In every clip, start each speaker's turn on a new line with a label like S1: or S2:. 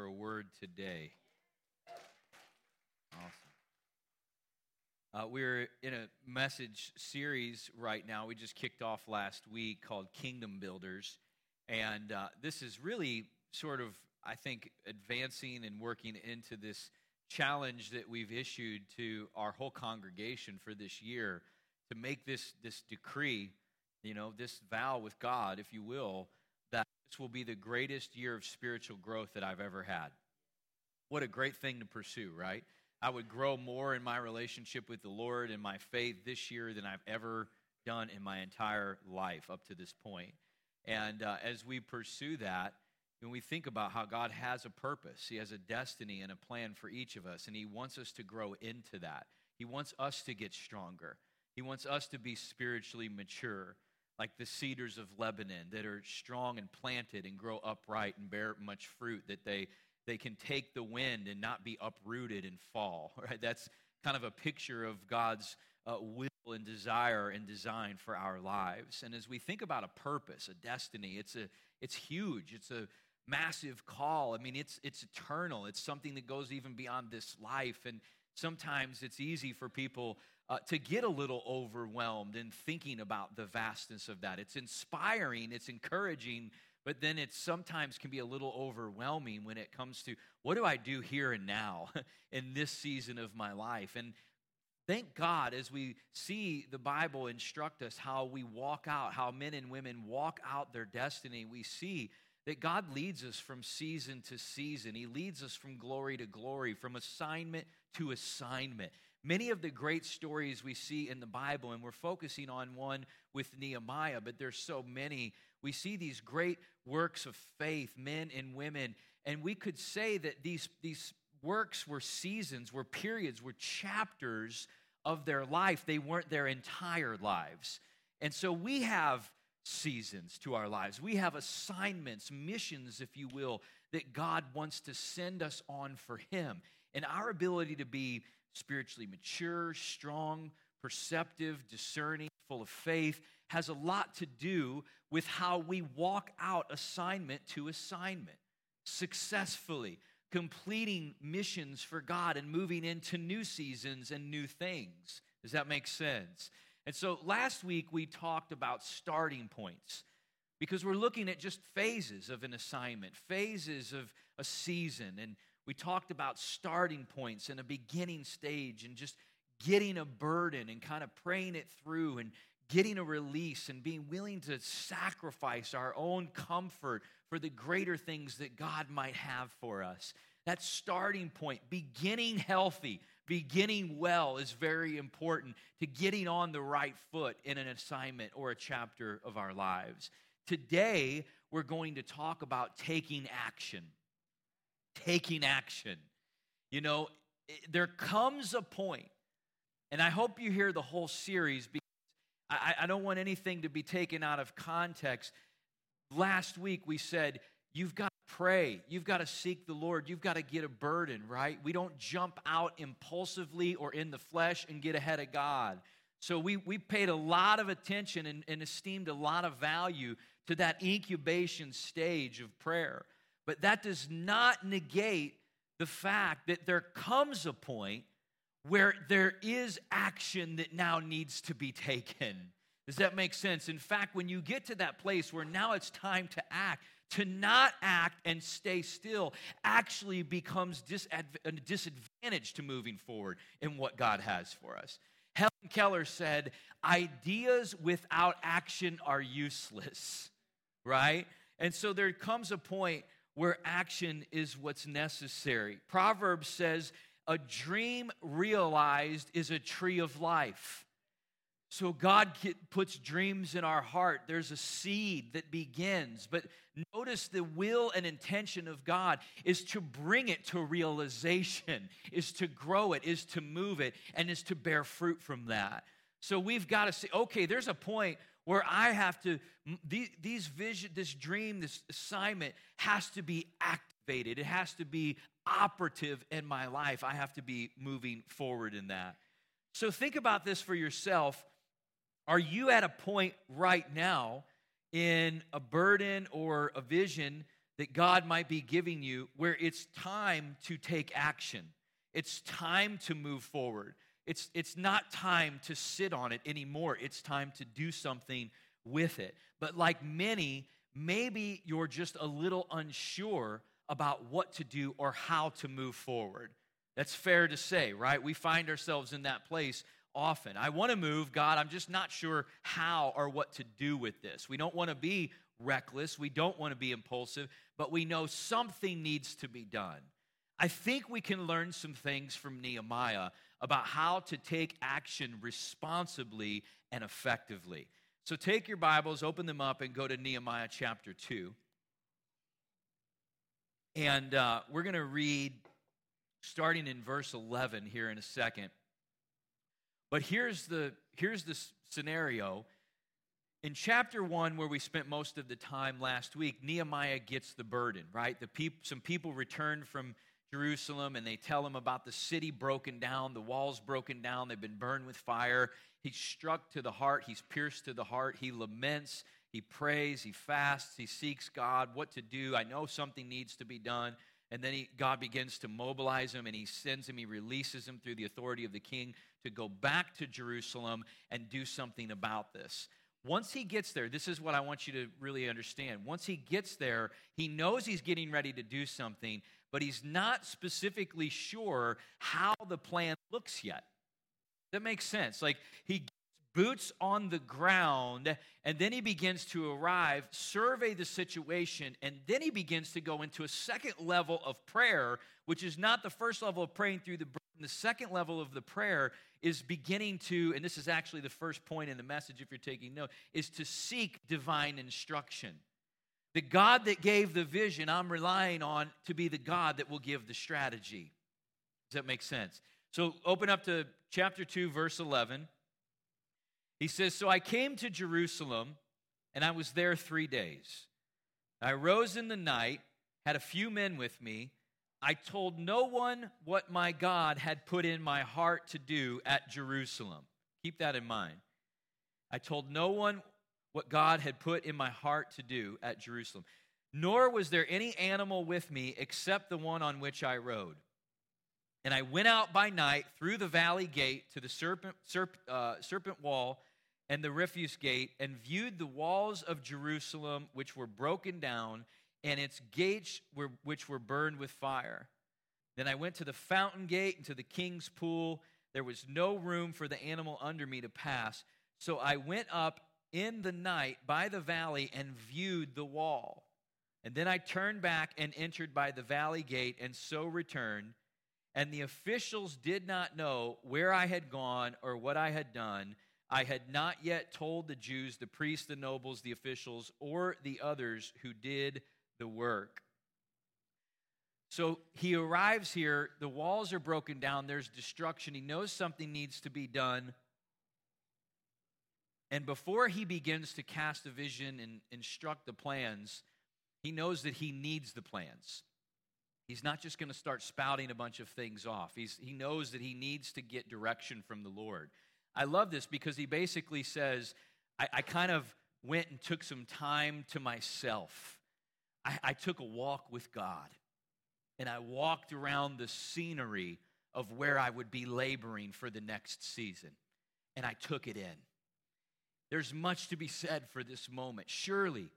S1: for a word today. Awesome. Uh, we're in a message series right now. We just kicked off last week called Kingdom Builders. And uh, this is really sort of, I think, advancing and working into this challenge that we've issued to our whole congregation for this year to make this, this decree, you know, this vow with God, if you will, this will be the greatest year of spiritual growth that I've ever had. What a great thing to pursue, right? I would grow more in my relationship with the Lord and my faith this year than I've ever done in my entire life up to this point. And uh, as we pursue that, when we think about how God has a purpose, He has a destiny and a plan for each of us, and He wants us to grow into that. He wants us to get stronger. He wants us to be spiritually mature, like the cedars of Lebanon that are strong and planted and grow upright and bear much fruit, that they, they can take the wind and not be uprooted and fall. Right? That's kind of a picture of God's uh, will and desire and design for our lives. And as we think about a purpose, a destiny, it's a it's huge. It's a massive call. I mean, it's it's eternal. It's something that goes even beyond this life. And sometimes it's easy for people uh, to get a little overwhelmed in thinking about the vastness of that. It's inspiring, it's encouraging, but then it sometimes can be a little overwhelming when it comes to what do I do here and now in this season of my life? And thank God as we see the Bible instruct us how we walk out, how men and women walk out their destiny, we see that God leads us from season to season. He leads us from glory to glory, from assignment to assignment. Many of the great stories we see in the Bible, and we're focusing on one with Nehemiah, but there's so many. We see these great works of faith, men and women, and we could say that these, these works were seasons, were periods, were chapters of their life. They weren't their entire lives. And so we have seasons to our lives. We have assignments, missions, if you will, that God wants to send us on for Him. And our ability to be spiritually mature, strong, perceptive, discerning, full of faith has a lot to do with how we walk out assignment to assignment successfully, completing missions for God and moving into new seasons and new things. Does that make sense? And so last week we talked about starting points because we're looking at just phases of an assignment, phases of a season. And we talked about starting points and a beginning stage and just getting a burden and kind of praying it through and getting a release and being willing to sacrifice our own comfort for the greater things that God might have for us. That starting point, beginning healthy, beginning well is very important to getting on the right foot in an assignment or a chapter of our lives. Today, we're going to talk about taking action. Taking action. You know, there comes a point, and I hope you hear the whole series because I, I don't want anything to be taken out of context. Last week, we said, You've got to pray. You've got to seek the Lord. You've got to get a burden, right? We don't jump out impulsively or in the flesh and get ahead of God. So we, we paid a lot of attention and, and esteemed a lot of value to that incubation stage of prayer. But that does not negate the fact that there comes a point where there is action that now needs to be taken. Does that make sense? In fact, when you get to that place where now it's time to act, to not act and stay still actually becomes a disadvantage to moving forward in what God has for us. Helen Keller said, Ideas without action are useless, right? And so there comes a point where action is what's necessary. Proverbs says, A dream realized is a tree of life. So God puts dreams in our heart. There's a seed that begins. But notice the will and intention of God is to bring it to realization, is to grow it, is to move it, and is to bear fruit from that. So we've got to say, okay, there's a point where I have to, these vision, this dream, this assignment has to be activated. It has to be operative in my life. I have to be moving forward in that. So think about this for yourself are you at a point right now in a burden or a vision that God might be giving you where it's time to take action. It's time to move forward. It's, it's not time to sit on it anymore. It's time to do something with it. But like many, maybe you're just a little unsure about what to do or how to move forward. That's fair to say, right? We find ourselves in that place often. I want to move, God, I'm just not sure how or what to do with this. We don't want to be reckless, we don't want to be impulsive, but we know something needs to be done. I think we can learn some things from Nehemiah about how to take action responsibly and effectively. So take your Bibles, open them up, and go to Nehemiah chapter 2. And uh, we're going to read starting in verse 11 here in a second. But here's the, here's the scenario. In chapter 1, where we spent most of the time last week, Nehemiah gets the burden, right? The peop- some people return from Jerusalem and they tell him about the city broken down, the walls broken down, they've been burned with fire. He's struck to the heart, he's pierced to the heart. He laments, he prays, he fasts, he seeks God what to do. I know something needs to be done. And then he, God begins to mobilize him and he sends him, he releases him through the authority of the king to go back to Jerusalem and do something about this. Once he gets there, this is what I want you to really understand. Once he gets there, he knows he's getting ready to do something, but he's not specifically sure how the plan looks yet. That makes sense. Like he boots on the ground, and then he begins to arrive, survey the situation, and then he begins to go into a second level of prayer, which is not the first level of praying through the burden. The second level of the prayer is beginning to, and this is actually the first point in the message if you're taking note, is to seek divine instruction. The God that gave the vision, I'm relying on to be the God that will give the strategy. Does that make sense? So open up to chapter 2, verse 11. He says, So I came to Jerusalem, and I was there three days. I rose in the night, had a few men with me. I told no one what my God had put in my heart to do at Jerusalem. Keep that in mind. I told no one what God had put in my heart to do at Jerusalem. Nor was there any animal with me except the one on which I rode. And I went out by night through the valley gate to the serpent, serp, uh, serpent wall and the refuse gate and viewed the walls of Jerusalem, which were broken down, and its gates, were, which were burned with fire. Then I went to the fountain gate and to the king's pool. There was no room for the animal under me to pass. So I went up in the night by the valley and viewed the wall. And then I turned back and entered by the valley gate, and so returned. And the officials did not know where I had gone or what I had done. I had not yet told the Jews, the priests, the nobles, the officials, or the others who did the work. So he arrives here, the walls are broken down, there's destruction. He knows something needs to be done. And before he begins to cast a vision and instruct the plans, he knows that he needs the plans. He's not just going to start spouting a bunch of things off. He's, he knows that he needs to get direction from the Lord. I love this because he basically says, I, I kind of went and took some time to myself. I, I took a walk with God and I walked around the scenery of where I would be laboring for the next season. And I took it in. There's much to be said for this moment. Surely,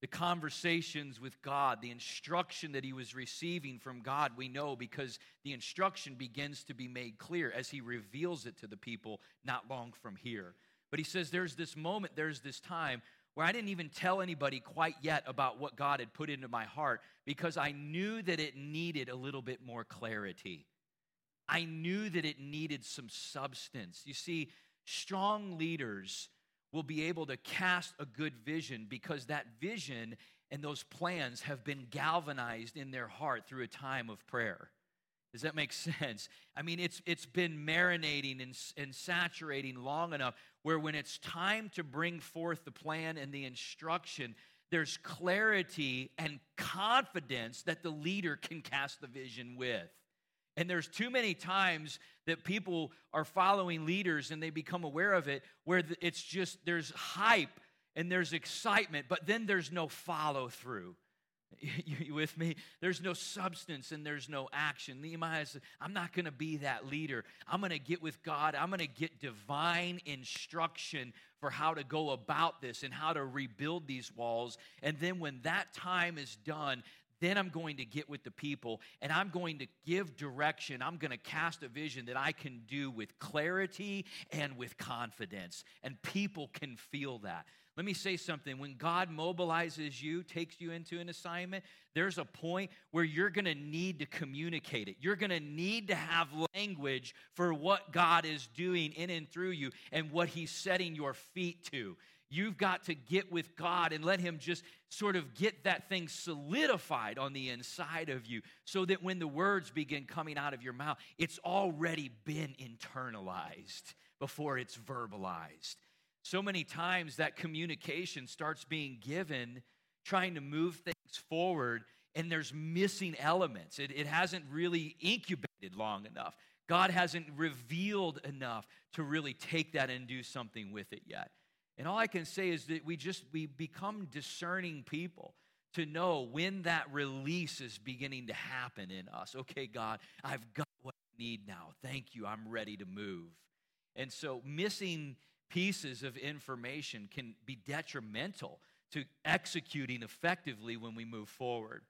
S1: the conversations with God, the instruction that he was receiving from God, we know because the instruction begins to be made clear as he reveals it to the people not long from here. But he says, There's this moment, there's this time where I didn't even tell anybody quite yet about what God had put into my heart because I knew that it needed a little bit more clarity. I knew that it needed some substance. You see, strong leaders will be able to cast a good vision because that vision and those plans have been galvanized in their heart through a time of prayer. Does that make sense? I mean, it's, it's been marinating and, and saturating long enough where when it's time to bring forth the plan and the instruction, there's clarity and confidence that the leader can cast the vision with. And there's too many times that people are following leaders and they become aware of it where it's just there's hype and there's excitement, but then there's no follow through. You, with me? There's no substance and there's no action. Nehemiah said, I'm not going to be that leader. I'm going to get with God. I'm going to get divine instruction for how to go about this and how to rebuild these walls. And then when that time is done, then I'm going to get with the people and I'm going to give direction. I'm going to cast a vision that I can do with clarity and with confidence. And people can feel that. Let me say something. When God mobilizes you, takes you into an assignment, there's a point where you're going to need to communicate it. You're going to need to have language for what God is doing in and through you and what He's setting your feet to. You've got to get with God and let Him just sort of get that thing solidified on the inside of you so that when the words begin coming out of your mouth, it's already been internalized before it's verbalized. So many times that communication starts being given, trying to move things forward, and there's missing elements. It, it hasn't really incubated long enough. God hasn't revealed enough to really take that and do something with it yet. And all I can say is that we just we become discerning people to know when that release is beginning to happen in us. Okay, God, I've got what I need now. Thank you. I'm ready to move. And so missing pieces of information can be detrimental to executing effectively when we move forward.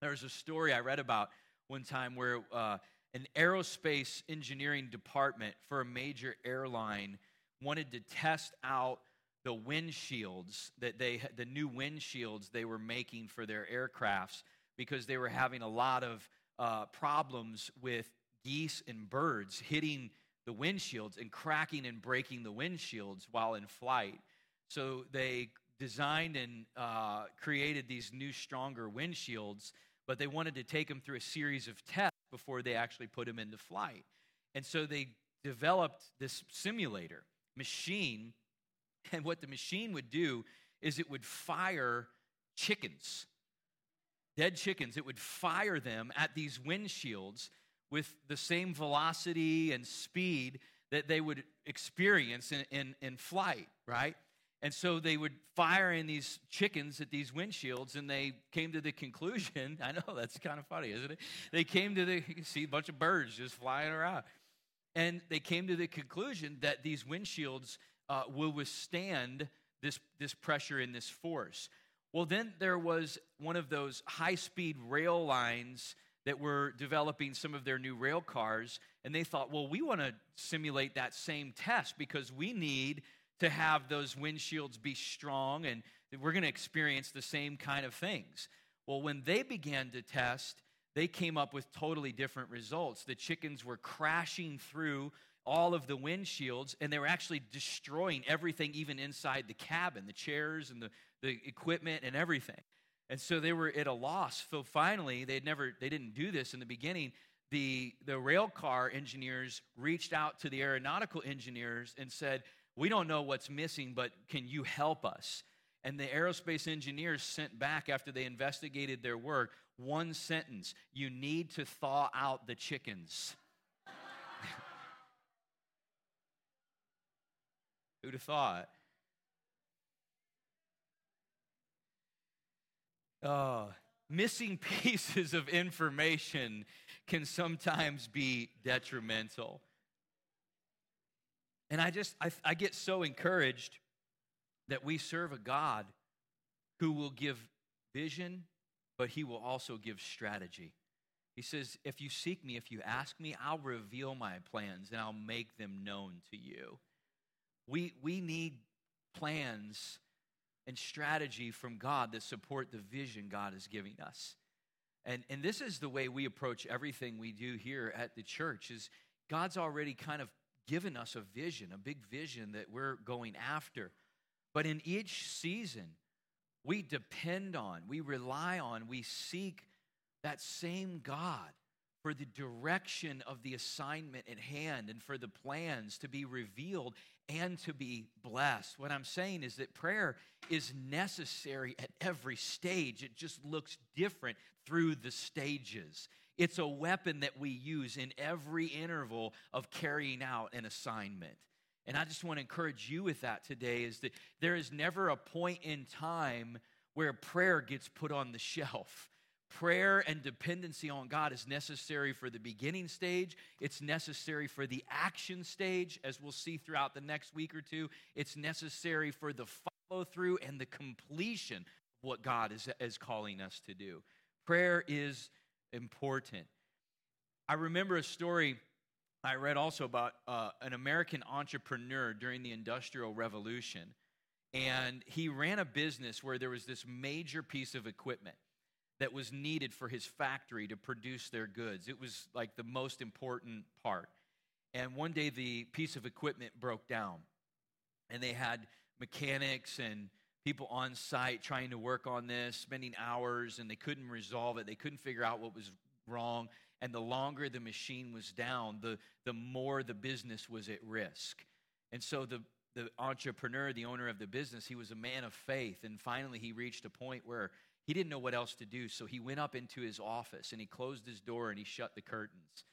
S1: There's a story I read about one time where uh, an aerospace engineering department for a major airline wanted to test out the windshields that they the new windshields they were making for their aircrafts because they were having a lot of uh, problems with geese and birds hitting the windshields and cracking and breaking the windshields while in flight. So they designed and uh, created these new, stronger windshields, but they wanted to take them through a series of tests before they actually put them into flight. And so they developed this simulator machine, and what the machine would do is it would fire chickens, dead chickens. It would fire them at these windshields with the same velocity and speed that they would experience in, in, in flight, right? And so they would fire in these chickens at these windshields, and they came to the conclusion. I know that's kind of funny, isn't it? They came to the you see a bunch of birds just flying around, and they came to the conclusion that these windshields uh, will withstand this this pressure and this force. Well, then there was one of those high speed rail lines that were developing some of their new rail cars, and they thought, well, we want to simulate that same test because we need to have those windshields be strong and we're going to experience the same kind of things. Well, when they began to test, they came up with totally different results. The chickens were crashing through all of the windshields and they were actually destroying everything, even inside the cabin, the chairs and the, the equipment and everything. And so they were at a loss. So finally, they never they didn't do this in the beginning. The the rail car engineers reached out to the aeronautical engineers and said, "We don't know what's missing, but can you help us?" And the aerospace engineers sent back after they investigated their work one sentence, "You need to thaw out the chickens." Who'd have thought? Uh, missing pieces of information can sometimes be detrimental. And I just, I, I get so encouraged that we serve a God who will give vision, but he will also give strategy. He says, If you seek me, if you ask me, I'll reveal my plans and I'll make them known to you. We, we need plans and strategy from God that support the vision God is giving us. And, and this is the way we approach everything we do here at the church is God's already kind of given us a vision, a big vision that we're going after. But in each season, we depend on, we rely on, we seek that same God for the direction of the assignment at hand and for the plans to be revealed and to be blessed. What I'm saying is that prayer is necessary at every stage, it just looks different through the stages. It's a weapon that we use in every interval of carrying out an assignment. And I just want to encourage you with that today is that there is never a point in time where prayer gets put on the shelf. Prayer and dependency on God is necessary for the beginning stage. It's necessary for the action stage, as we'll see throughout the next week or two. It's necessary for the follow through and the completion of what God is, is calling us to do. Prayer is important. I remember a story I read also about uh, an American entrepreneur during the Industrial Revolution. And he ran a business where there was this major piece of equipment that was needed for his factory to produce their goods. It was like the most important part. And one day the piece of equipment broke down, and they had mechanics and people on site trying to work on this, spending hours, and they couldn't resolve it. They couldn't figure out what was wrong. And the longer the machine was down, the, the more the business was at risk. And so the, the entrepreneur, the owner of the business, he was a man of faith. And finally, he reached a point where he didn't know what else to do, so he went up into his office and he closed his door and he shut the curtains.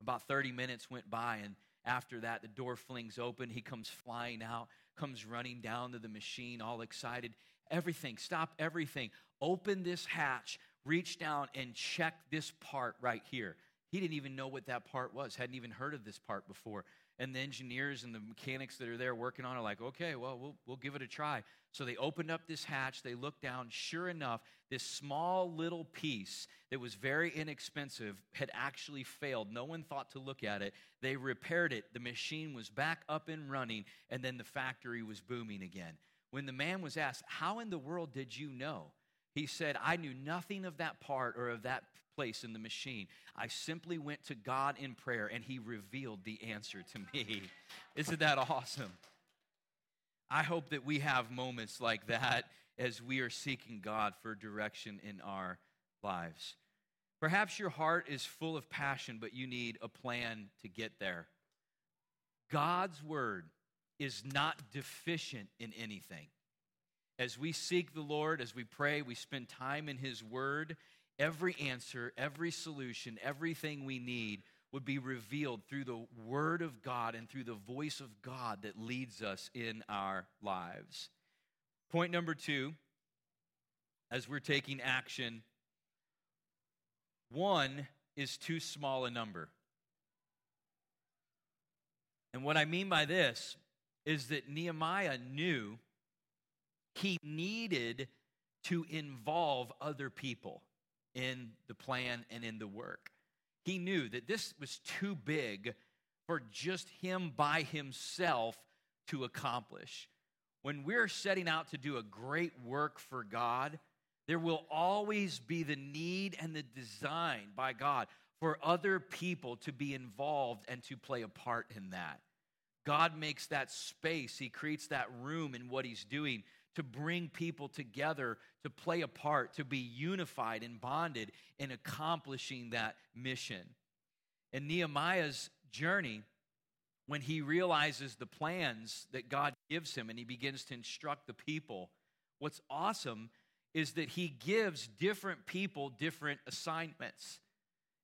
S1: About 30 minutes went by, and after that, the door flings open. He comes flying out, comes running down to the machine, all excited. Everything, stop everything. Open this hatch, reach down, and check this part right here. He didn't even know what that part was, hadn't even heard of this part before. And the engineers and the mechanics that are there working on it are like, okay, well, we'll, we'll give it a try. So they opened up this hatch, they looked down. Sure enough, this small little piece that was very inexpensive had actually failed. No one thought to look at it. They repaired it. The machine was back up and running, and then the factory was booming again. When the man was asked, How in the world did you know? He said, I knew nothing of that part or of that place in the machine. I simply went to God in prayer and He revealed the answer to me. Isn't that awesome? I hope that we have moments like that as we are seeking God for direction in our lives. Perhaps your heart is full of passion, but you need a plan to get there. God's word is not deficient in anything. As we seek the Lord, as we pray, we spend time in His word, every answer, every solution, everything we need would be revealed through the Word of God and through the voice of God that leads us in our lives. Point number two, as we're taking action, one is too small a number. And what I mean by this is that Nehemiah knew he needed to involve other people in the plan and in the work. He knew that this was too big for just him by himself to accomplish. When we're setting out to do a great work for God, there will always be the need and the design by God for other people to be involved and to play a part in that. God makes that space, He creates that room in what He's doing to bring people together, to play a part, to be unified and bonded in accomplishing that mission. In Nehemiah's journey, when he realizes the plans that God gives him and he begins to instruct the people, what's awesome is that he gives different people different assignments.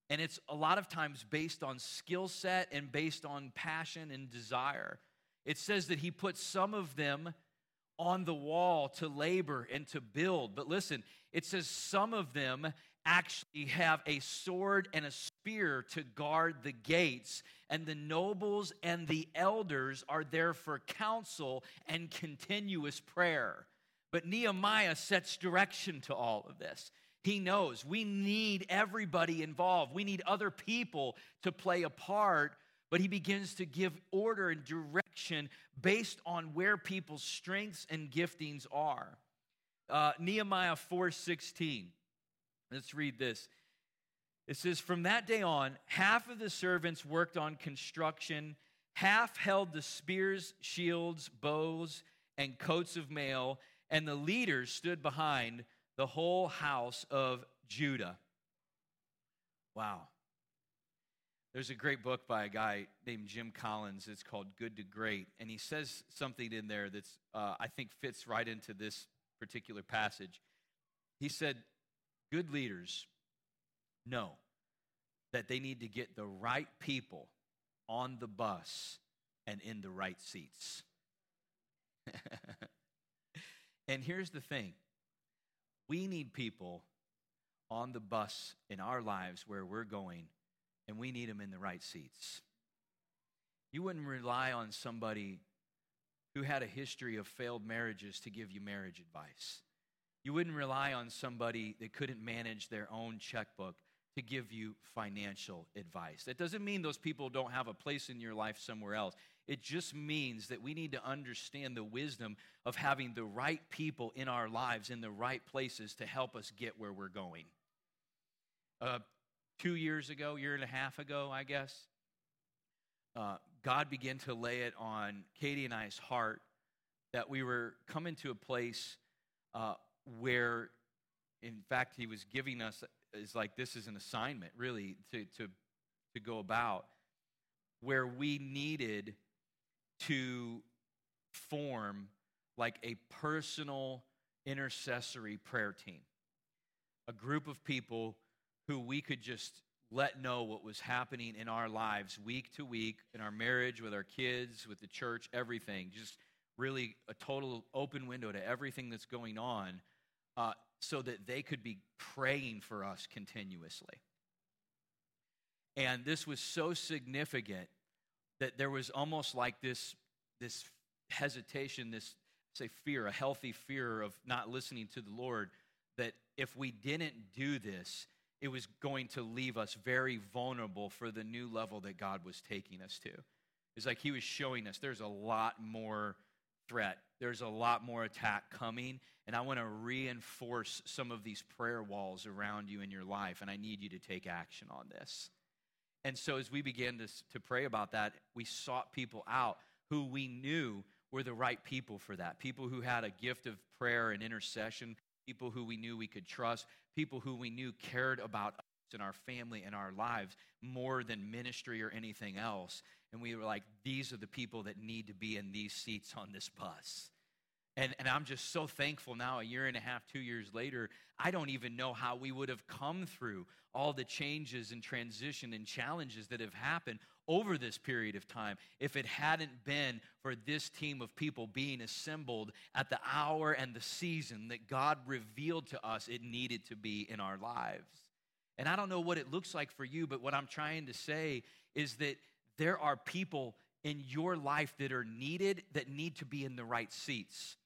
S1: And it's a lot of times based on skill set and based on passion and desire. It says that he puts some of them on the wall to labor and to build. But listen, it says some of them actually have a sword and a spear to guard the gates, and the nobles and the elders are there for counsel and continuous prayer. But Nehemiah sets direction to all of this. He knows we need everybody involved. We need other people to play a part but he begins to give order and direction based on where people's strengths and giftings are. Uh, Nehemiah 4:16. Let's read this. It says, From that day on, half of the servants worked on construction, half held the spears, shields, bows, and coats of mail, and the leaders stood behind the whole house of Judah. Wow. There's a great book by a guy named Jim Collins. It's called Good to Great. And he says something in there that's, uh, I think, fits right into this particular passage. He said, Good leaders know that they need to get the right people on the bus and in the right seats. and here's the thing We need people on the bus in our lives where we're going, and we need them in the right seats. You wouldn't rely on somebody who had a history of failed marriages to give you marriage advice. You wouldn't rely on somebody that couldn't manage their own checkbook to give you financial advice. That doesn't mean those people don't have a place in your life somewhere else. It just means that we need to understand the wisdom of having the right people in our lives in the right places to help us get where we're going. Uh, two years ago, year and a half ago, I guess, uh, God began to lay it on Katie and I's heart that we were coming to a place uh, where, in fact, He was giving us is like this is an assignment, really, to to to go about where we needed to form like a personal intercessory prayer team, a group of people who we could just let know what was happening in our lives week to week, in our marriage, with our kids, with the church, everything. Just really a total open window to everything that's going on uh, so that they could be praying for us continuously. And this was so significant that there was almost like this, this hesitation, this, say, fear, a healthy fear of not listening to the Lord, that if we didn't do this, it was going to leave us very vulnerable for the new level that God was taking us to. It's like He was showing us there's a lot more threat, there's a lot more attack coming, and I want to reinforce some of these prayer walls around you in your life, and I need you to take action on this. And so, as we began to, to pray about that, we sought people out who we knew were the right people for that. People who had a gift of prayer and intercession, people who we knew we could trust, people who we knew cared about us and our family and our lives more than ministry or anything else. And we were like, these are the people that need to be in these seats on this bus. And, and I'm just so thankful now, a year and a half, two years later. I don't even know how we would have come through all the changes and transition and challenges that have happened over this period of time if it hadn't been for this team of people being assembled at the hour and the season that God revealed to us it needed to be in our lives. And I don't know what it looks like for you, but what I'm trying to say is that there are people in your life that are needed that need to be in the right seats.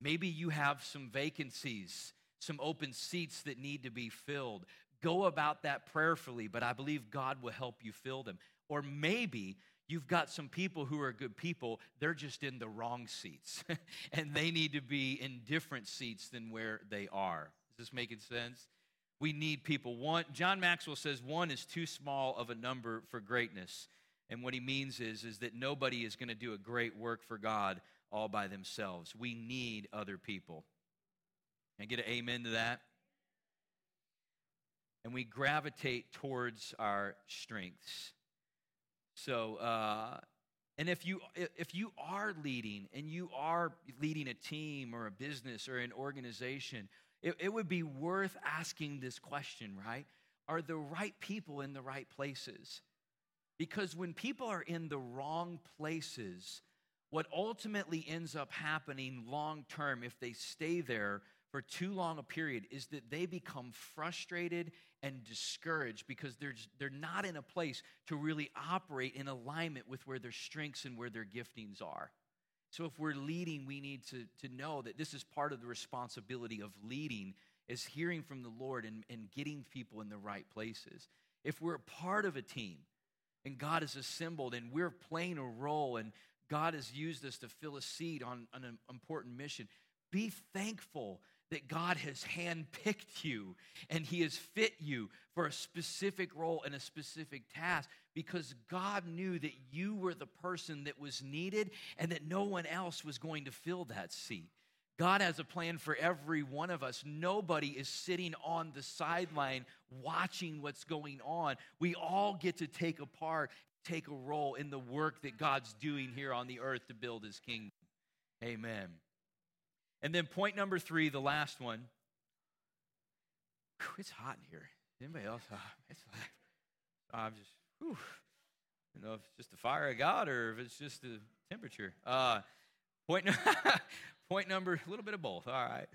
S1: Maybe you have some vacancies, some open seats that need to be filled. Go about that prayerfully, but I believe God will help you fill them. Or maybe you've got some people who are good people, they're just in the wrong seats, and they need to be in different seats than where they are. Is this making sense? We need people. One, John Maxwell says one is too small of a number for greatness. And what he means is, is that nobody is going to do a great work for God all by themselves. We need other people. And get an amen to that? And we gravitate towards our strengths. So, uh, and if you if you are leading and you are leading a team or a business or an organization, it, it would be worth asking this question, right? Are the right people in the right places? Because when people are in the wrong places, what ultimately ends up happening long term, if they stay there for too long a period, is that they become frustrated and discouraged because they're, they're not in a place to really operate in alignment with where their strengths and where their giftings are. So if we're leading, we need to, to know that this is part of the responsibility of leading is hearing from the Lord and, and getting people in the right places. If we're part of a team and God has assembled and we're playing a role and God has used us to fill a seat on, on an important mission. Be thankful that God has handpicked you and He has fit you for a specific role and a specific task because God knew that you were the person that was needed and that no one else was going to fill that seat. God has a plan for every one of us. Nobody is sitting on the sideline watching what's going on. We all get to take a part take a role in the work that God's doing here on the earth to build his kingdom. Amen. And then point number three, the last one. It's hot in here. Anybody else? Oh, it's I'm just, whew. I don't know if it's just the fire of God or if it's just the temperature. Uh, point, point number, a little bit of both. All right.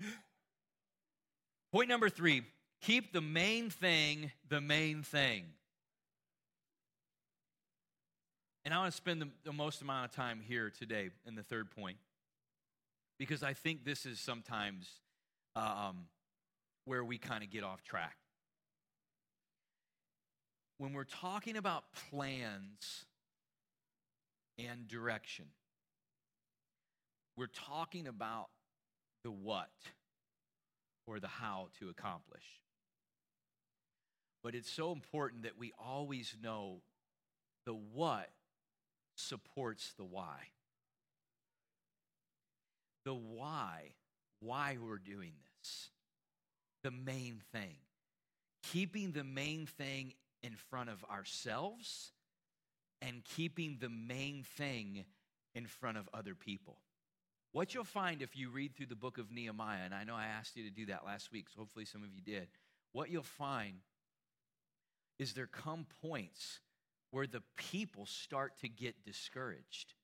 S1: Point number three keep the main thing the main thing. And I want to spend the, the, most amount of time here today in the third point because I think this is sometimes um, where we kind of get off track. When we're talking about plans and direction, we're talking about the what or the how to accomplish. But it's so important that we always know the what supports the why. The why, why we're doing this, the main thing. Keeping the main thing in front of ourselves and keeping the main thing in front of other people. What you'll find if you read through the book of Nehemiah, and I know I asked you to do that last week, so hopefully some of you did. What you'll find is there come points where the people start to get discouraged.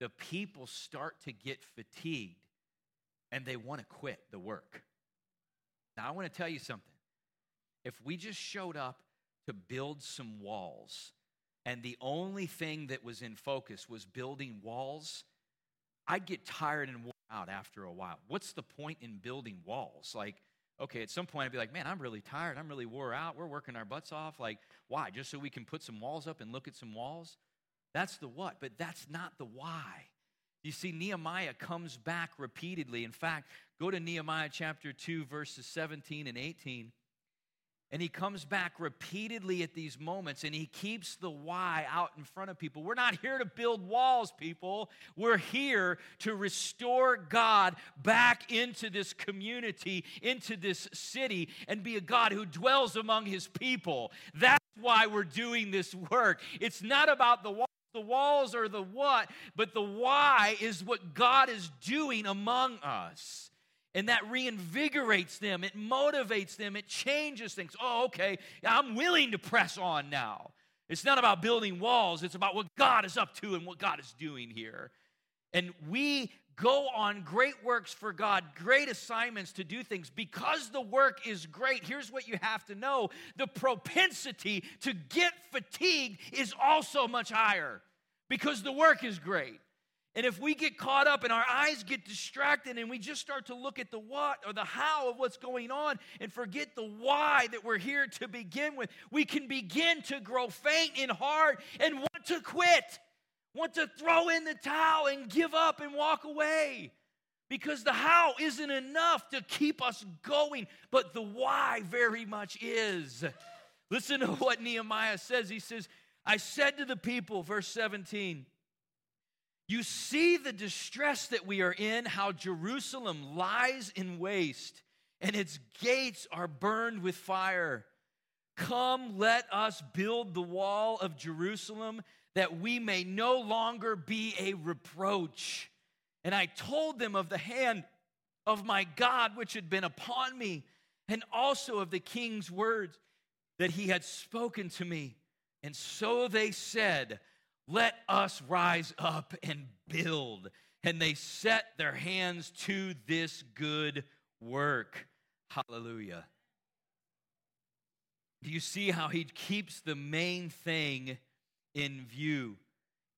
S1: The people start to get fatigued and they want to quit the work. Now, I want to tell you something. If we just showed up to build some walls and the only thing that was in focus was building walls, I'd get tired and worn out after a while. What's the point in building walls? Like, okay, at some point I'd be like, man, I'm really tired. I'm really wore out. We're working our butts off. Like, why? Just so we can put some walls up and look at some walls? That's the what, but that's not the why. You see, Nehemiah comes back repeatedly. In fact, go to Nehemiah chapter 2, verses 17 and 18. And he comes back repeatedly at these moments and he keeps the why out in front of people. We're not here to build walls, people. We're here to restore God back into this community, into this city, and be a God who dwells among his people. That's why we're doing this work. It's not about the walls. The walls are the what, but the why is what God is doing among us. And that reinvigorates them, it motivates them, it changes things. Oh, okay, I'm willing to press on now. It's not about building walls, it's about what God is up to and what God is doing here. And we go on great works for God, great assignments to do things because the work is great. Here's what you have to know the propensity to get fatigued is also much higher because the work is great. And if we get caught up and our eyes get distracted and we just start to look at the what or the how of what's going on and forget the why that we're here to begin with, we can begin to grow faint in heart and want to quit, want to throw in the towel and give up and walk away. Because the how isn't enough to keep us going, but the why very much is. Listen to what Nehemiah says. He says, I said to the people, verse 17, you see the distress that we are in, how Jerusalem lies in waste and its gates are burned with fire. Come, let us build the wall of Jerusalem that we may no longer be a reproach. And I told them of the hand of my God which had been upon me, and also of the king's words that he had spoken to me. And so they said, let us rise up and build. And they set their hands to this good work. Hallelujah. Do you see how he keeps the main thing in view?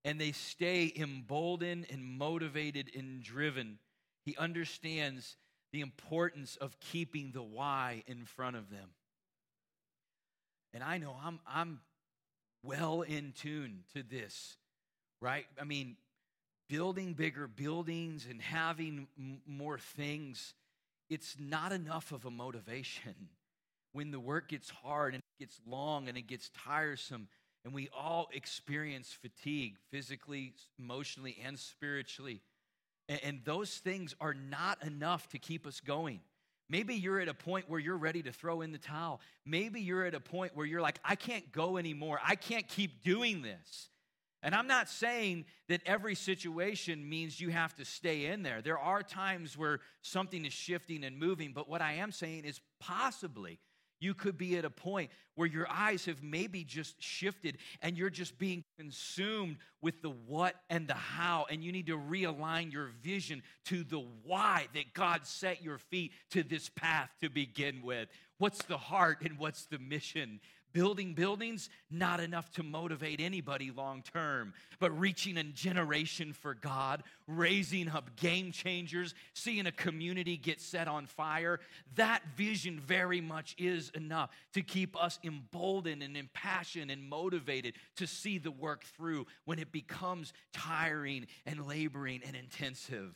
S1: And they stay emboldened and motivated and driven. He understands the importance of keeping the why in front of them. And I know I'm, I'm well in tune to this, right? I mean, building bigger buildings and having m- more things, it's not enough of a motivation. When the work gets hard and it gets long and it gets tiresome, and we all experience fatigue physically, emotionally, and spiritually. And, and those things are not enough to keep us going. Maybe you're at a point where you're ready to throw in the towel. Maybe you're at a point where you're like, I can't go anymore. I can't keep doing this. And I'm not saying that every situation means you have to stay in there. There are times where something is shifting and moving, but what I am saying is possibly You could be at a point where your eyes have maybe just shifted and you're just being consumed with the what and the how, and you need to realign your vision to the why that God set your feet to this path to begin with. What's the heart and what's the mission? Building buildings, not enough to motivate anybody long term, but reaching a generation for God, raising up game changers, seeing a community get set on fire, that vision very much is enough to keep us emboldened and impassioned and motivated to see the work through when it becomes tiring and laboring and intensive.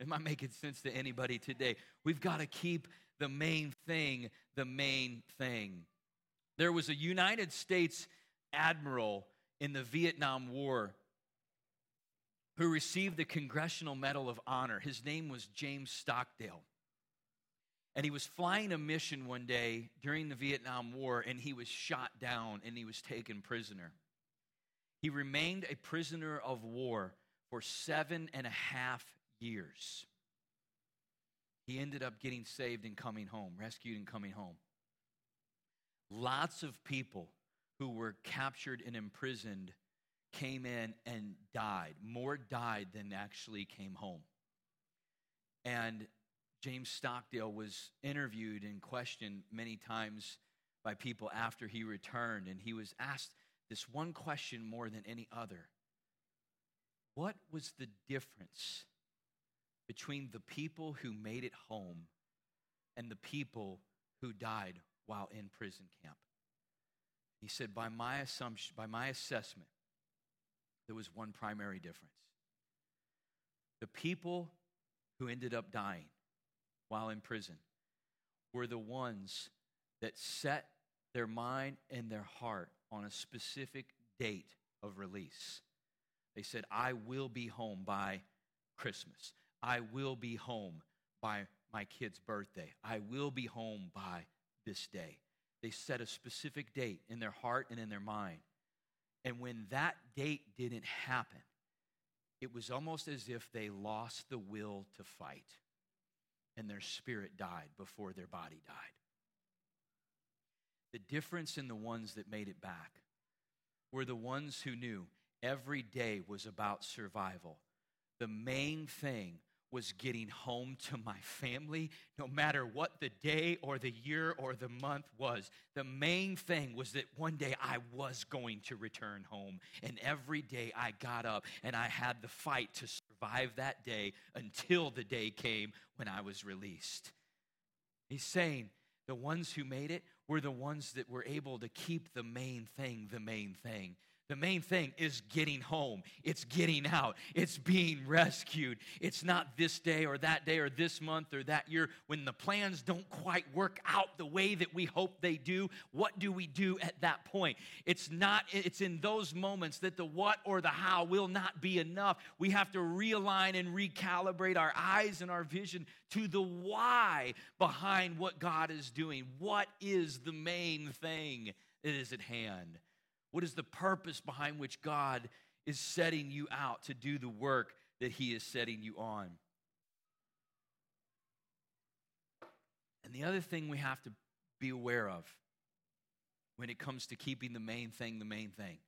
S1: Am I making sense to anybody today? We've got to keep the main thing the main thing. There was a United States admiral in the Vietnam War who received the Congressional Medal of Honor. His name was James Stockdale. And he was flying a mission one day during the Vietnam War and he was shot down and he was taken prisoner. He remained a prisoner of war for seven and a half years. He ended up getting saved and coming home, rescued and coming home. Lots of people who were captured and imprisoned came in and died. More died than actually came home. And James Stockdale was interviewed and questioned many times by people after he returned, and he was asked this one question more than any other What was the difference between the people who made it home and the people who died while in prison camp. He said, by my assumption, by my assessment, there was one primary difference. The people who ended up dying while in prison were the ones that set their mind and their heart on a specific date of release. They said, I will be home by Christmas. I will be home by my kid's birthday. I will be home by this day. They set a specific date in their heart and in their mind. And when that date didn't happen, it was almost as if they lost the will to fight and their spirit died before their body died. The difference in the ones that made it back were the ones who knew every day was about survival. The main thing was getting home to my family, no matter what the day or the year or the month was. The main thing was that one day I was going to return home. And every day I got up and I had the fight to survive that day until the day came when I was released. He's saying the ones who made it were the ones that were able to keep the main thing the main thing. The main thing is getting home. It's getting out. It's being rescued. It's not this day or that day or this month or that year when the plans don't quite work out the way that we hope they do. What do we do at that point? It's not it's in those moments that the what or the how will not be enough. We have to realign and recalibrate our eyes and our vision to the why behind what God is doing. What is the main thing that is at hand? What is the purpose behind which God is setting you out to do the work that He is setting you on? And the other thing we have to be aware of when it comes to keeping the main thing the main thing,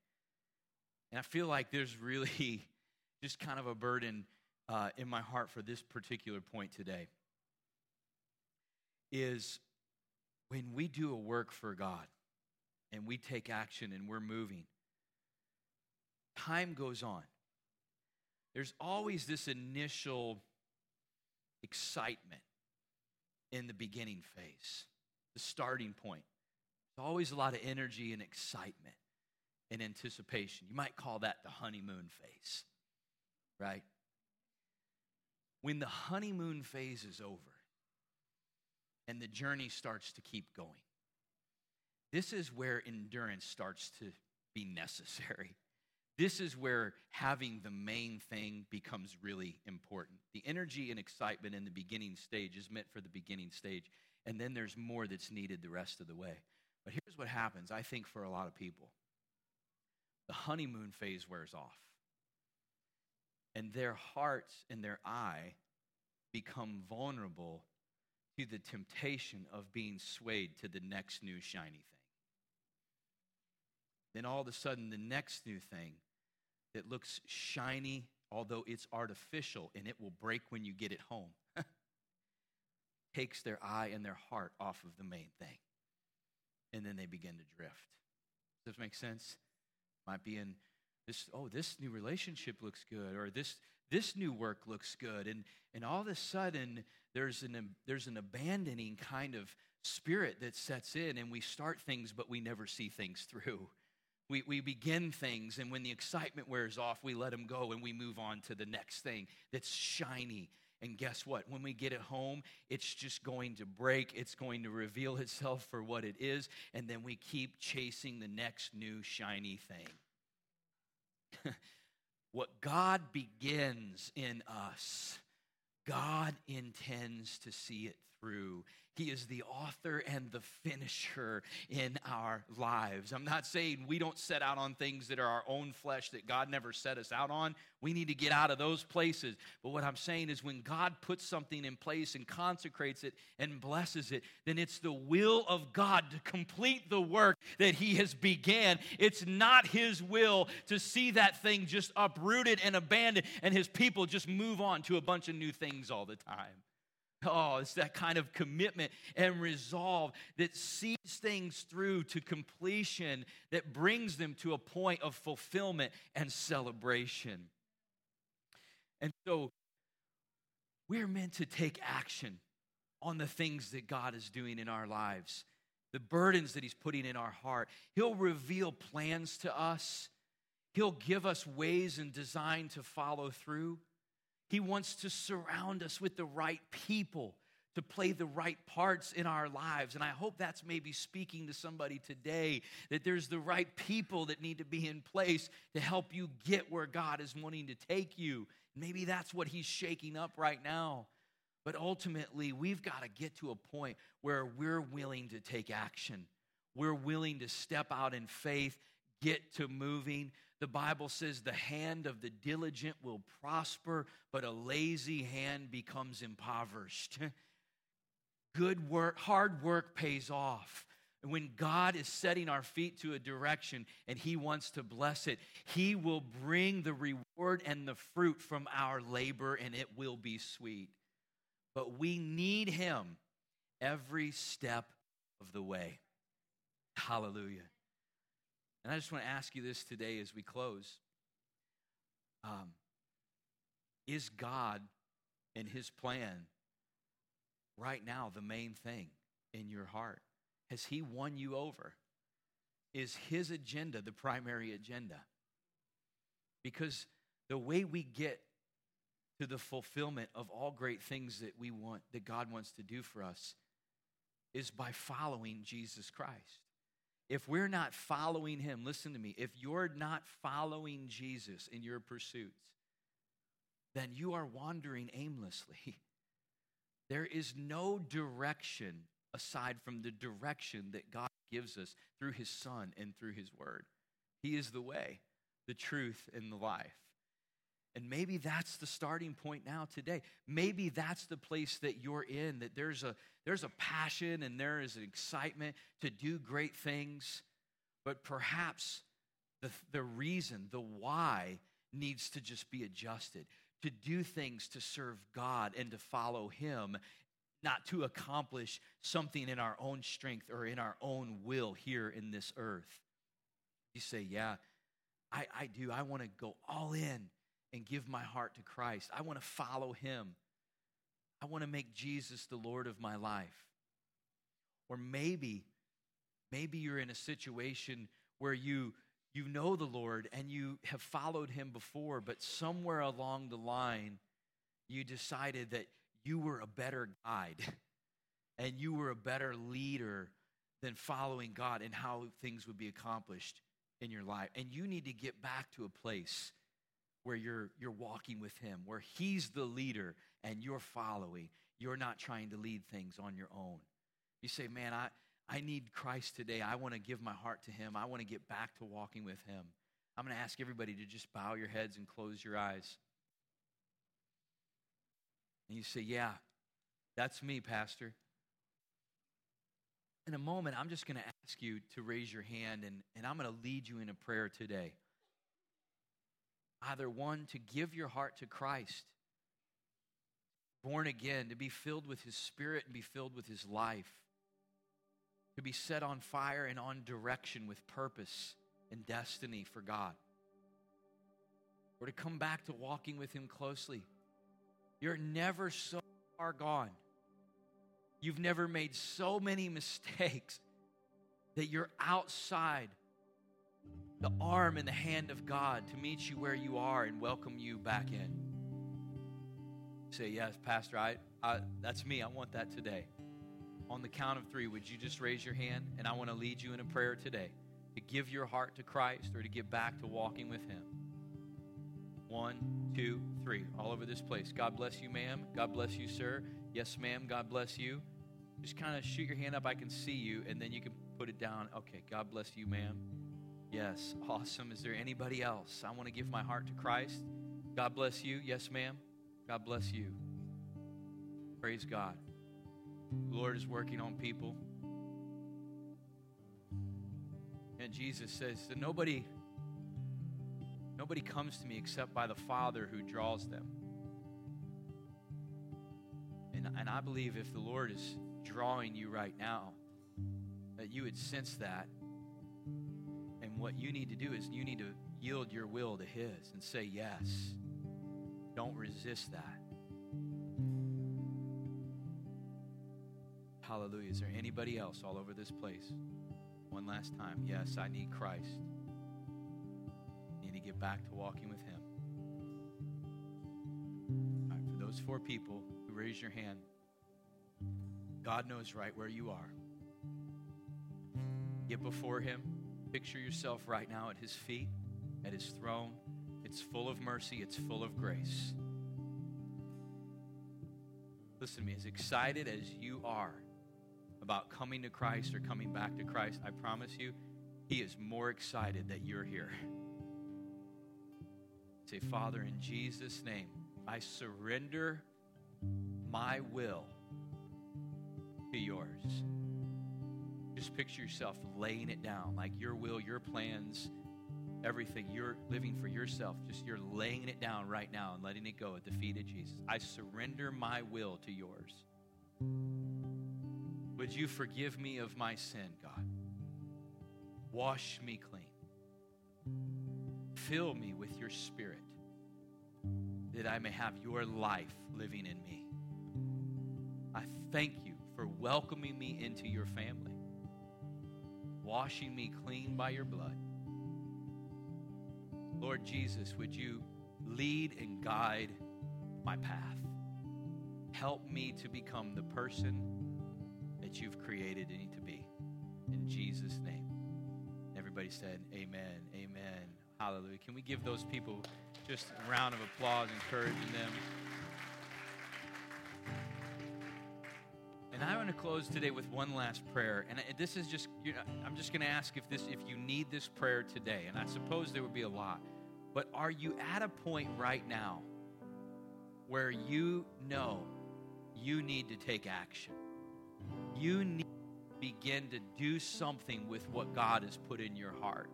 S1: and I feel like there's really just kind of a burden uh, in my heart for this particular point today, is when we do a work for God and we take action and we're moving, time goes on. There's always this initial excitement in the beginning phase, the starting point. There's always a lot of energy and excitement and anticipation. You might call that the honeymoon phase, right? When the honeymoon phase is over and the journey starts to keep going, this is where endurance starts to be necessary. This is where having the main thing becomes really important. The energy and excitement in the beginning stage is meant for the beginning stage, and then there's more that's needed the rest of the way. But here's what happens, I think, for a lot of people the honeymoon phase wears off, and their hearts and their eye become vulnerable to the temptation of being swayed to the next new shiny thing. Then all of a sudden, the next new thing that looks shiny, although it's artificial and it will break when you get it home, takes their eye and their heart off of the main thing. And then they begin to drift. Does this make sense? Might be in this, oh, this new relationship looks good, or this this new work looks good. And and all of a sudden there's an there's an abandoning kind of spirit that sets in, and we start things, but we never see things through. We, we begin things, and when the excitement wears off, we let them go and we move on to the next thing that's shiny and guess what? When we get it home, it's just going to break. It's going to reveal itself for what it is. And then we keep chasing the next new shiny thing. what God begins in us, God intends to see it through. He is the author and the finisher in our lives. I'm not saying we don't set out on things that are our own flesh that God never set us out on. We need to get out of those places. But what I'm saying is when God puts something in place and consecrates it and blesses it, then it's the will of God to complete the work that He has began. It's not His will to see that thing just uprooted and abandoned and His people just move on to a bunch of new things all the time. Oh, it's that kind of commitment and resolve that sees things through to completion, that brings them to a point of fulfillment and celebration. And so we're meant to take action on the things that God is doing in our lives, the burdens that He's putting in our heart. He'll reveal plans to us, He'll give us ways and design to follow through. He wants to surround us with the right people to play the right parts in our lives. And I hope that's maybe speaking to somebody today that there's the right people that need to be in place to help you get where God is wanting to take you. Maybe that's what He's shaking up right now. But ultimately, we've got to get to a point where we're willing to take action. We're willing to step out in faith, get to moving, the Bible says the hand of the diligent will prosper, but a lazy hand becomes impoverished. Good work, hard work pays off. And when God is setting our feet to a direction and He wants to bless it, He will bring the reward and the fruit from our labor, and it will be sweet. But we need Him every step of the way. Hallelujah. And I just want to ask you this today as we close. Um, is God and His plan right now the main thing in your heart? Has He won you over? Is His agenda the primary agenda? Because the way we get to the fulfillment of all great things that we want, that God wants to do for us, is by following Jesus Christ. If we're not following him, listen to me, if you're not following Jesus in your pursuits, then you are wandering aimlessly. There is no direction aside from the direction that God gives us through his Son and through his Word. He is the way, the truth, and the life. And maybe that's the starting point now today. Maybe that's the place that you're in, that there's a, there's a passion and there is an excitement to do great things. But perhaps the, the reason, the why, needs to just be adjusted to do things to serve God and to follow Him, not to accomplish something in our own strength or in our own will here in this earth. You say, Yeah, I, I do. I want to go all in and give my heart to Christ. I want to follow him. I want to make Jesus the Lord of my life. Or maybe, maybe you're in a situation where you you know the Lord and you have followed him before, but somewhere along the line, you decided that you were a better guide and you were a better leader than following God and how things would be accomplished in your life. And you need to get back to a place where you're, you're walking with Him, where He's the leader and you're following. You're not trying to lead things on your own. You say, Man, I, I need Christ today. I want to give my heart to Him. I want to get back to walking with Him. I'm going to ask everybody to just bow your heads and close your eyes. And you say, Yeah, that's me, Pastor. in a moment, I'm just going to ask you to raise your hand and, and I'm going to lead you in a prayer today. Either one, to give your heart to Christ, born again, to be filled with His Spirit and be filled with His life, to be set on fire and on direction with purpose and destiny for God, or to come back to walking with Him closely. You're never so far gone. You've never made so many mistakes that you're outside the arm and the hand of God to meet you where you are and welcome you back in. Say, Yes, Pastor, I, I, that's me. I want that today. On the count of three, would you just raise your hand? And I want to lead you in a prayer today to give your heart to Christ or to get back to walking with Him. One, two, three, all over this place. God bless you, ma'am. God bless you, sir. Yes, ma'am. God bless you. Just kind of shoot your hand up. I can see you, and then you can put it down. Okay, God bless you, ma'am. Yes, awesome. Is there anybody else? I want to give my heart to Christ. God bless you. Yes, ma'am. God bless you. Praise God. The Lord is working on people. And Jesus says that nobody nobody comes to me except by the Father who draws them. And, and I believe if the Lord is drawing you right now, that you would sense that. What you need to do is you need to yield your will to His and say yes. Don't resist that. Hallelujah. Is there anybody else all over this place? One last time. Yes, I need Christ. I need to get back to walking with Him. For those four people who raise your hand, God knows right where you are. Get before Him. Picture yourself right now at His feet, at His throne. It's full of mercy, it's full of grace. Listen to me, as excited as you are about coming to Christ or coming back to Christ, I promise you, He is more excited that you're here. Say, Father, in Jesus' name, I surrender my will to yours. Just picture yourself laying it down like your will, your plans, everything you're living for yourself. Just you're laying it down right now and letting it go at the feet of Jesus. I surrender my will to yours. Would you forgive me of my sin, God? Wash me clean. Fill me with your spirit that I may have your life living in me. I thank you for welcoming me into your family, washing me clean by your blood. Lord Jesus, would you lead and guide my path? Help me to become the person that you've created me to be. In Jesus' name. Everybody said, Amen. Amen. Hallelujah. Can we give those people just a round of applause, encouraging them? And I want to close today with one last prayer. And this is just, you know, I'm just going to ask if this, if you need this prayer today. And I suppose there would be a lot. But are you at a point right now where you know you need to take action? You need to begin to do something with what God has put in your heart.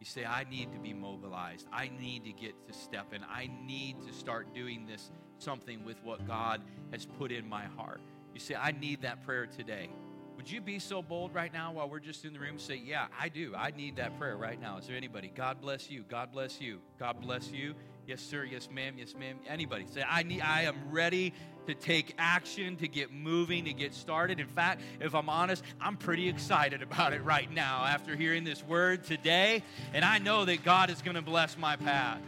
S1: You say, I need to be mobilized. I need to get to step in. I need to start doing this something with what God has put in my heart. You say, I need that prayer today. Would you be so bold right now while we're just in the room? Say, Yeah, I do. I need that prayer right now. Is there anybody? God bless you. God bless you. God bless you. Yes, sir. Yes, ma'am. Yes, ma'am. Anybody? Say, I need. I am ready to take action, to get moving, to get started. In fact, if I'm honest, I'm pretty excited about it right now after hearing this word today, and I know that God is going to bless my path.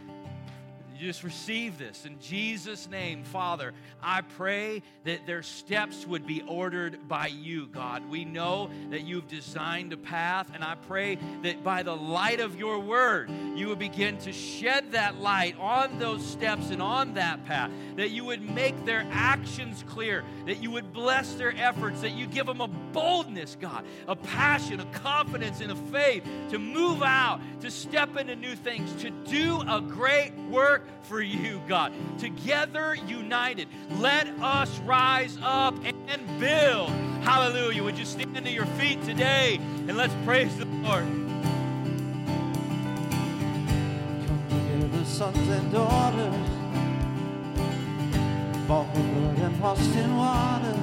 S1: You just receive this. In Jesus' name, Father, I pray that their steps would be ordered by you, God. We know that you've designed a path, and I pray that by the light of your word, you would begin to shed that light on those steps and on that path, that you would make their actions clear, that you would bless their efforts, that you give them a boldness, God, a passion, a confidence, and a faith to move out, to step into new things, to do a great work for you, God. Together, united, let us rise up and build. Hallelujah. Would you stand to your feet today and let's praise the Lord?
S2: Come together, sons and daughters, bought with blood and washed in water.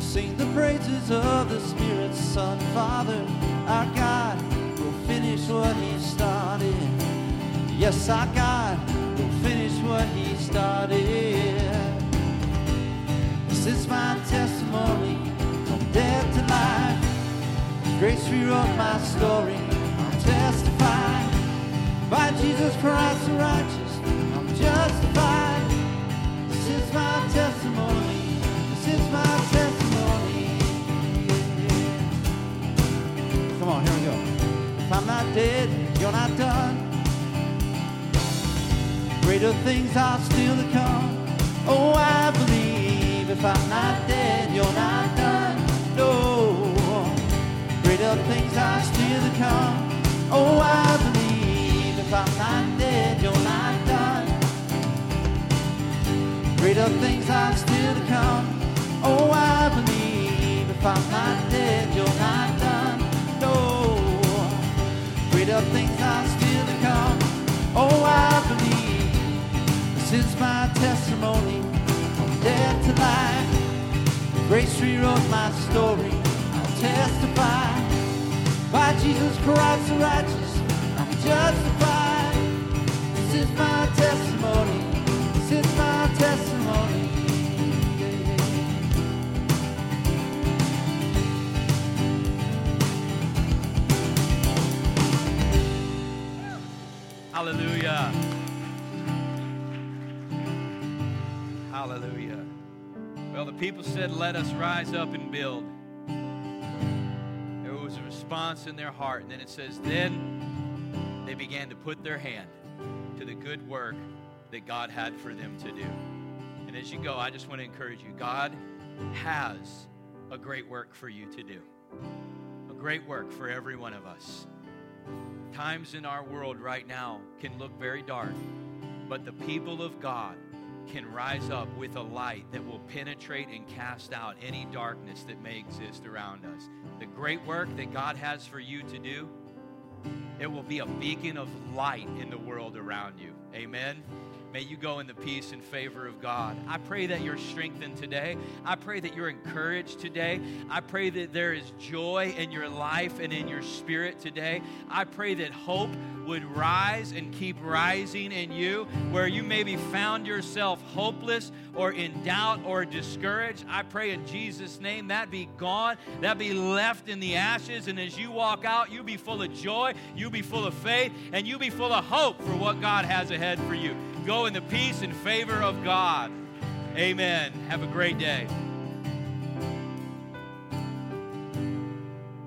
S2: Sing the praises of the Spirit, Son, Father. Our God Yes, our God will finish what He started. This is my testimony from death to life. Grace rewrote my story. I'm testifying by Jesus Christ the righteous. I'm justified. This is my testimony. This is my testimony. Come on, here we go. If I'm not dead, you're not done. Greater things are still to come. Oh, I believe if I'm not dead, you're not done. No. Greater things are still to come. Oh, I believe if I'm not dead, you're not done. Greater things are still to come. Oh, I believe if I'm not dead, you're not done. No. Greater things are still to come. Oh, I. This is my testimony from death to life. Grace rewrote my story. I'll testify by Jesus Christ the righteous. I'm justified. This is my testimony. This is my testimony.
S1: People said, Let us rise up and build. There was a response in their heart. And then it says, Then they began to put their hand to the good work that God had for them to do. And as you go, I just want to encourage you God has a great work for you to do, a great work for every one of us. Times in our world right now can look very dark, but the people of God can rise up with a light that will penetrate and cast out any darkness that may exist around us. The great work that God has for you to do, it will be a beacon of light in the world around you. Amen. May you go in the peace and favor of God. I pray that you're strengthened today. I pray that you're encouraged today. I pray that there is joy in your life and in your spirit today. I pray that hope would rise and keep rising in you where you maybe found yourself hopeless or in doubt or discouraged. I pray in Jesus' name that be gone, that be left in the ashes. And as you walk out, you be full of joy, you be full of faith, and you be full of hope for what God has ahead for you. Go in the peace and favor of God. Amen. Have a great day.